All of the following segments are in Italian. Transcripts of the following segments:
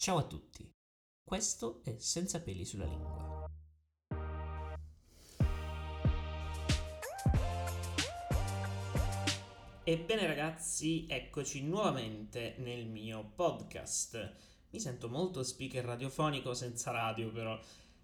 Ciao a tutti, questo è Senza peli sulla lingua. Ebbene ragazzi, eccoci nuovamente nel mio podcast. Mi sento molto speaker radiofonico senza radio però.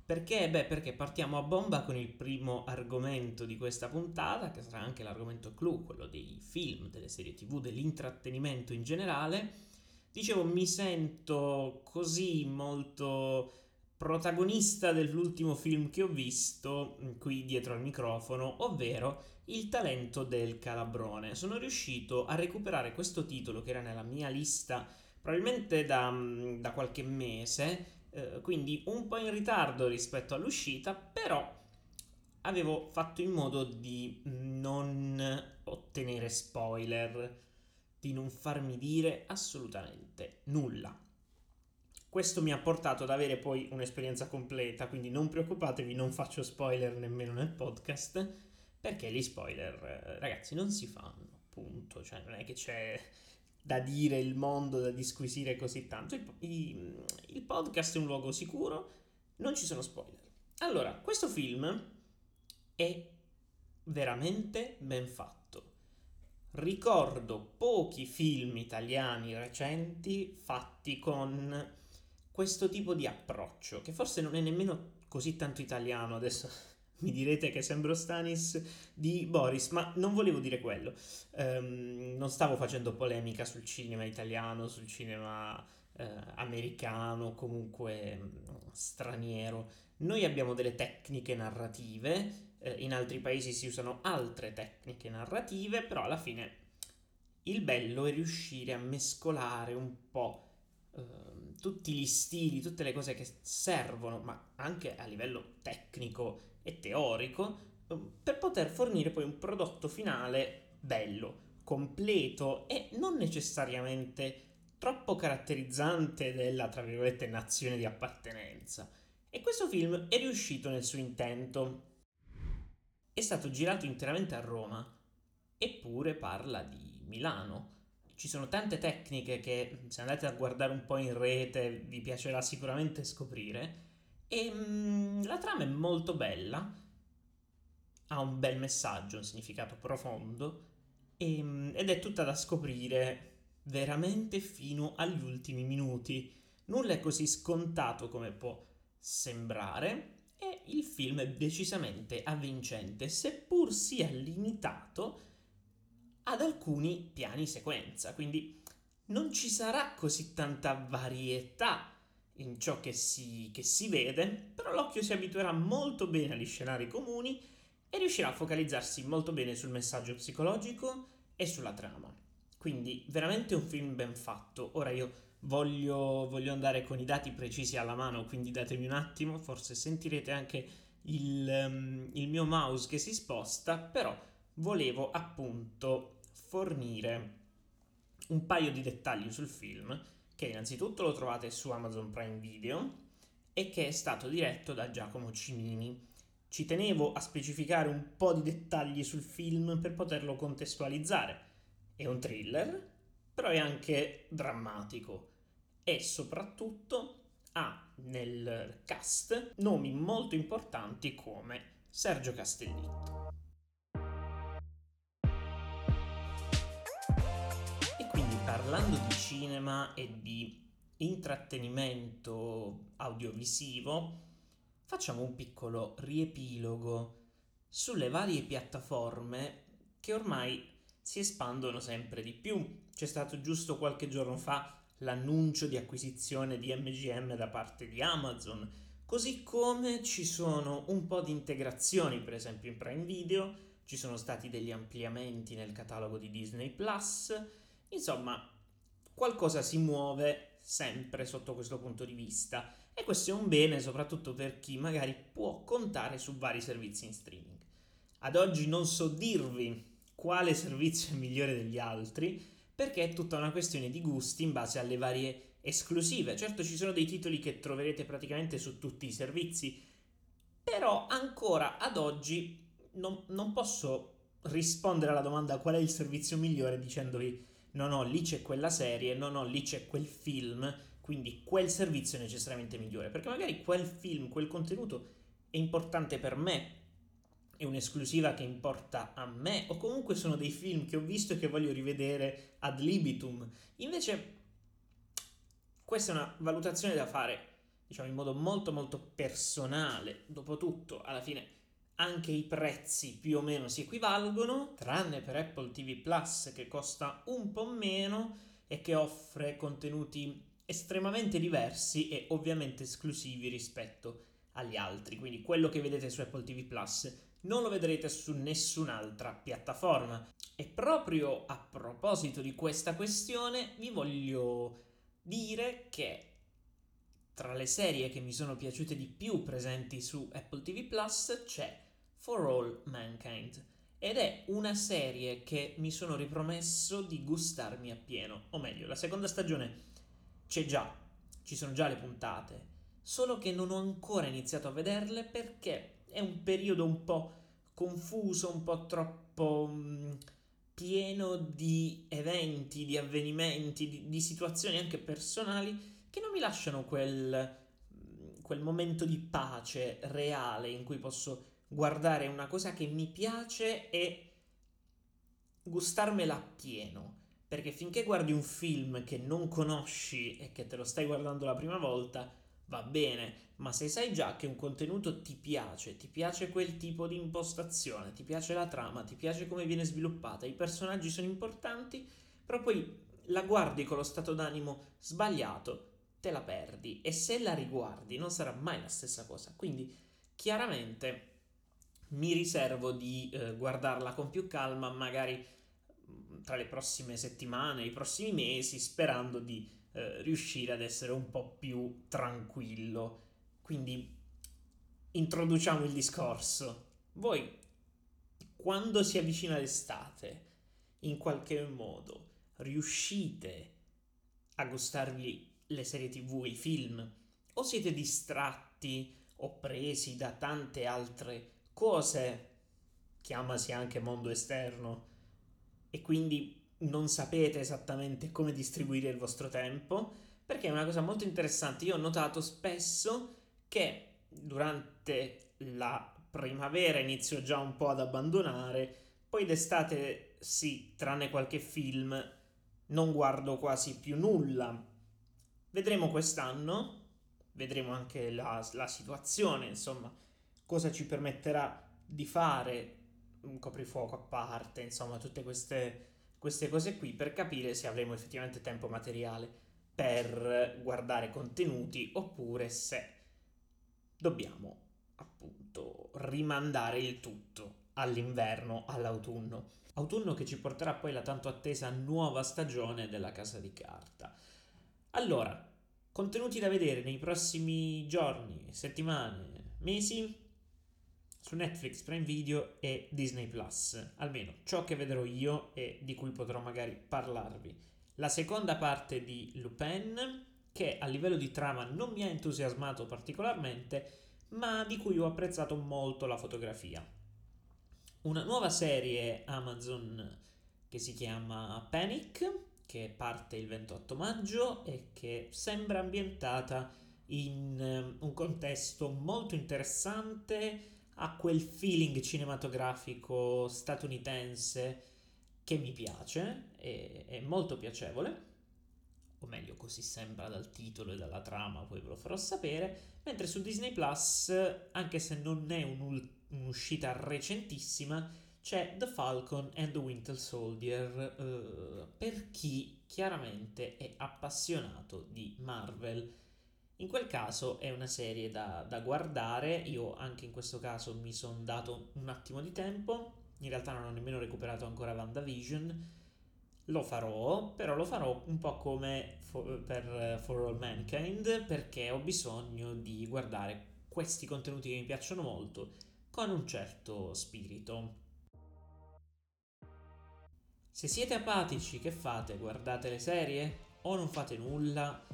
Perché? Beh, perché partiamo a bomba con il primo argomento di questa puntata, che sarà anche l'argomento clou, quello dei film, delle serie tv, dell'intrattenimento in generale Dicevo, mi sento così molto protagonista dell'ultimo film che ho visto mm, qui dietro al microfono, ovvero Il talento del calabrone. Sono riuscito a recuperare questo titolo che era nella mia lista probabilmente da, mm, da qualche mese, eh, quindi un po' in ritardo rispetto all'uscita, però avevo fatto in modo di non ottenere spoiler di non farmi dire assolutamente nulla. Questo mi ha portato ad avere poi un'esperienza completa, quindi non preoccupatevi, non faccio spoiler nemmeno nel podcast, perché gli spoiler, eh, ragazzi, non si fanno, punto. Cioè, non è che c'è da dire il mondo, da disquisire così tanto. Il, il podcast è un luogo sicuro, non ci sono spoiler. Allora, questo film è veramente ben fatto ricordo pochi film italiani recenti fatti con questo tipo di approccio, che forse non è nemmeno così tanto italiano adesso. Mi direte che sembro Stanis di Boris, ma non volevo dire quello. Um, non stavo facendo polemica sul cinema italiano, sul cinema uh, americano, comunque um, straniero. Noi abbiamo delle tecniche narrative eh, in altri paesi si usano altre tecniche narrative, però alla fine il bello è riuscire a mescolare un po' eh, tutti gli stili, tutte le cose che servono, ma anche a livello tecnico e teorico, eh, per poter fornire poi un prodotto finale bello, completo e non necessariamente troppo caratterizzante della, tra virgolette, nazione di appartenenza. E questo film è riuscito nel suo intento è stato girato interamente a Roma, eppure parla di Milano. Ci sono tante tecniche che se andate a guardare un po' in rete vi piacerà sicuramente scoprire. E mh, mm, la trama è molto bella, ha un bel messaggio, un significato profondo e, mh, mm, ed è tutta da scoprire veramente fino agli ultimi minuti. Nulla è così scontato come può sembrare il film è decisamente avvincente, seppur sia limitato ad alcuni piani sequenza, quindi non ci sarà così tanta varietà in ciò che si, che si vede, però l'occhio si abituerà molto bene agli scenari comuni e riuscirà a focalizzarsi molto bene sul messaggio psicologico e sulla trama. Quindi veramente un film ben fatto. Ora io voglio, voglio andare con i dati precisi alla mano, quindi datemi un attimo, forse sentirete anche il, um, il mio mouse che si sposta, però volevo appunto fornire un paio di dettagli sul film, che innanzitutto lo trovate su Amazon Prime Video e che è stato diretto da Giacomo Cimini. Ci tenevo a specificare un po' di dettagli sul film per poterlo contestualizzare. È un thriller, però è anche drammatico e soprattutto ha nel cast nomi molto importanti come Sergio Castellitto. E quindi parlando di cinema e di intrattenimento audiovisivo, facciamo un piccolo riepilogo sulle varie piattaforme che ormai si espandono sempre di più. C'è stato giusto qualche giorno fa l'annuncio di acquisizione di MGM da parte di Amazon, così come ci sono un po' di integrazioni, per esempio in Prime Video, ci sono stati degli ampliamenti nel catalogo di Disney Plus, insomma, qualcosa si muove sempre sotto questo punto di vista e questo è un bene soprattutto per chi magari può contare su vari servizi in streaming. Ad oggi non so dirvi quale servizio è migliore degli altri, perché è tutta una questione di gusti in base alle varie esclusive. Certo ci sono dei titoli che troverete praticamente su tutti i servizi, però ancora ad oggi non, non posso rispondere alla domanda qual è il servizio migliore dicendovi no no lì c'è quella serie, no no lì c'è quel film, quindi quel servizio è necessariamente migliore, perché magari quel film, quel contenuto è importante per me, è un'esclusiva che importa a me, o comunque sono dei film che ho visto e che voglio rivedere ad libitum. Invece, questa è una valutazione da fare, diciamo, in modo molto molto personale. Dopotutto, alla fine, anche i prezzi più o meno si equivalgono, tranne per Apple TV Plus che costa un po' meno e che offre contenuti estremamente diversi e ovviamente esclusivi rispetto agli altri. Quindi quello che vedete su Apple TV Plus non lo vedrete su nessun'altra piattaforma. E proprio a proposito di questa questione vi voglio dire che tra le serie che mi sono piaciute di più presenti su Apple TV Plus c'è For All Mankind. Ed è una serie che mi sono ripromesso di gustarmi appieno, o meglio, la seconda stagione c'è già, ci sono già le puntate, solo che non ho ancora iniziato a vederle perché è un periodo un po' confuso, un po' troppo mh, mm, pieno di eventi, di avvenimenti, di, di, situazioni anche personali che non mi lasciano quel, mm, quel momento di pace reale in cui posso guardare una cosa che mi piace e gustarmela appieno. Perché finché guardi un film che non conosci e che te lo stai guardando la prima volta, va bene, ma se sai già che un contenuto ti piace, ti piace quel tipo di impostazione, ti piace la trama, ti piace come viene sviluppata, i personaggi sono importanti, però poi la guardi con lo stato d'animo sbagliato, te la perdi e se la riguardi non sarà mai la stessa cosa. Quindi chiaramente mi riservo di eh, guardarla con più calma, magari tra le prossime settimane, i prossimi mesi, sperando di eh, riuscire ad essere un po' più tranquillo. Quindi introduciamo il discorso. Voi, quando si avvicina l'estate, in qualche modo riuscite a gustarvi le serie tv, i film, o siete distratti o presi da tante altre cose, chiamasi anche mondo esterno, e quindi non sapete esattamente come distribuire il vostro tempo, perché è una cosa molto interessante. Io ho notato spesso che durante la primavera inizio già un po' ad abbandonare, poi d'estate sì, tranne qualche film, non guardo quasi più nulla. Vedremo quest'anno, vedremo anche la, la situazione, insomma, cosa ci permetterà di fare un coprifuoco a parte, insomma, tutte queste, queste cose qui per capire se avremo effettivamente tempo materiale per guardare contenuti oppure se dobbiamo appunto rimandare il tutto all'inverno, all'autunno. Autunno che ci porterà poi la tanto attesa nuova stagione della Casa di Carta. Allora, contenuti da vedere nei prossimi giorni, settimane, mesi su Netflix, Prime Video e Disney Plus, almeno ciò che vedrò io e di cui potrò magari parlarvi. La seconda parte di Lupin, che a livello di trama non mi ha entusiasmato particolarmente, ma di cui ho apprezzato molto la fotografia. Una nuova serie Amazon che si chiama Panic, che parte il 28 maggio e che sembra ambientata in um, un contesto molto interessante ha quel feeling cinematografico statunitense che mi piace, è, è molto piacevole, o meglio così sembra dal titolo e dalla trama, poi ve lo farò sapere, mentre su Disney Plus, anche se non è un'uscita recentissima, c'è The Falcon and the Winter Soldier uh, per chi chiaramente è appassionato di Marvel in quel caso è una serie da, da guardare, io anche in questo caso mi sono dato un attimo di tempo, in realtà non ho nemmeno recuperato ancora WandaVision, lo farò, però lo farò un po' come for, per For All Mankind perché ho bisogno di guardare questi contenuti che mi piacciono molto con un certo spirito. Se siete apatici, che fate? Guardate le serie? O non fate nulla?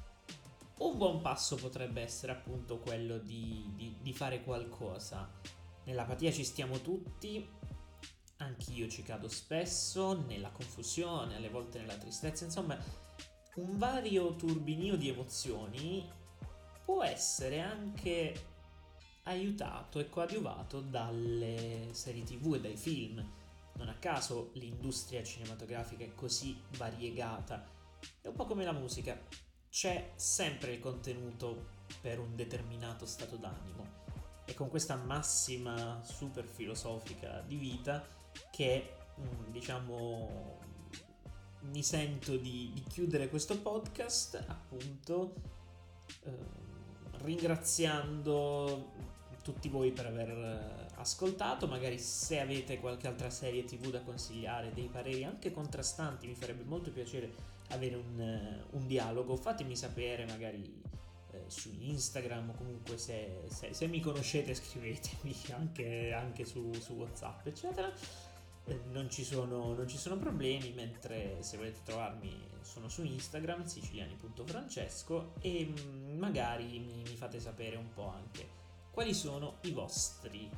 Un buon passo potrebbe essere appunto quello di, di, di fare qualcosa. Nell'apatia ci stiamo tutti, anch'io ci cado spesso, nella confusione, alle volte nella tristezza, insomma, un vario turbinio di emozioni può essere anche aiutato e coadiuvato dalle serie tv e dai film. Non a caso l'industria cinematografica è così variegata. È un po' come la musica, c'è sempre il contenuto per un determinato stato d'animo. E con questa massima super filosofica di vita che, mm, diciamo, mi sento di, di chiudere questo podcast appunto eh, ringraziando tutti voi per aver ascoltato, magari se avete qualche altra serie tv da consigliare, dei pareri anche contrastanti, mi farebbe molto piacere avere un, eh, un dialogo, fatemi sapere magari eh, su Instagram o comunque se, se, se, mi conoscete scrivetemi anche, anche su, su Whatsapp eccetera. Eh, non ci, sono, non ci sono problemi, mentre se volete trovarmi sono su Instagram siciliani.francesco e mm, magari mi, mi fate sapere un po' anche quali sono i vostri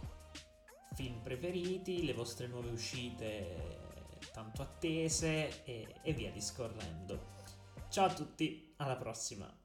film preferiti, le vostre nuove uscite tanto attese e, e via discorrendo. Ciao a tutti, alla prossima!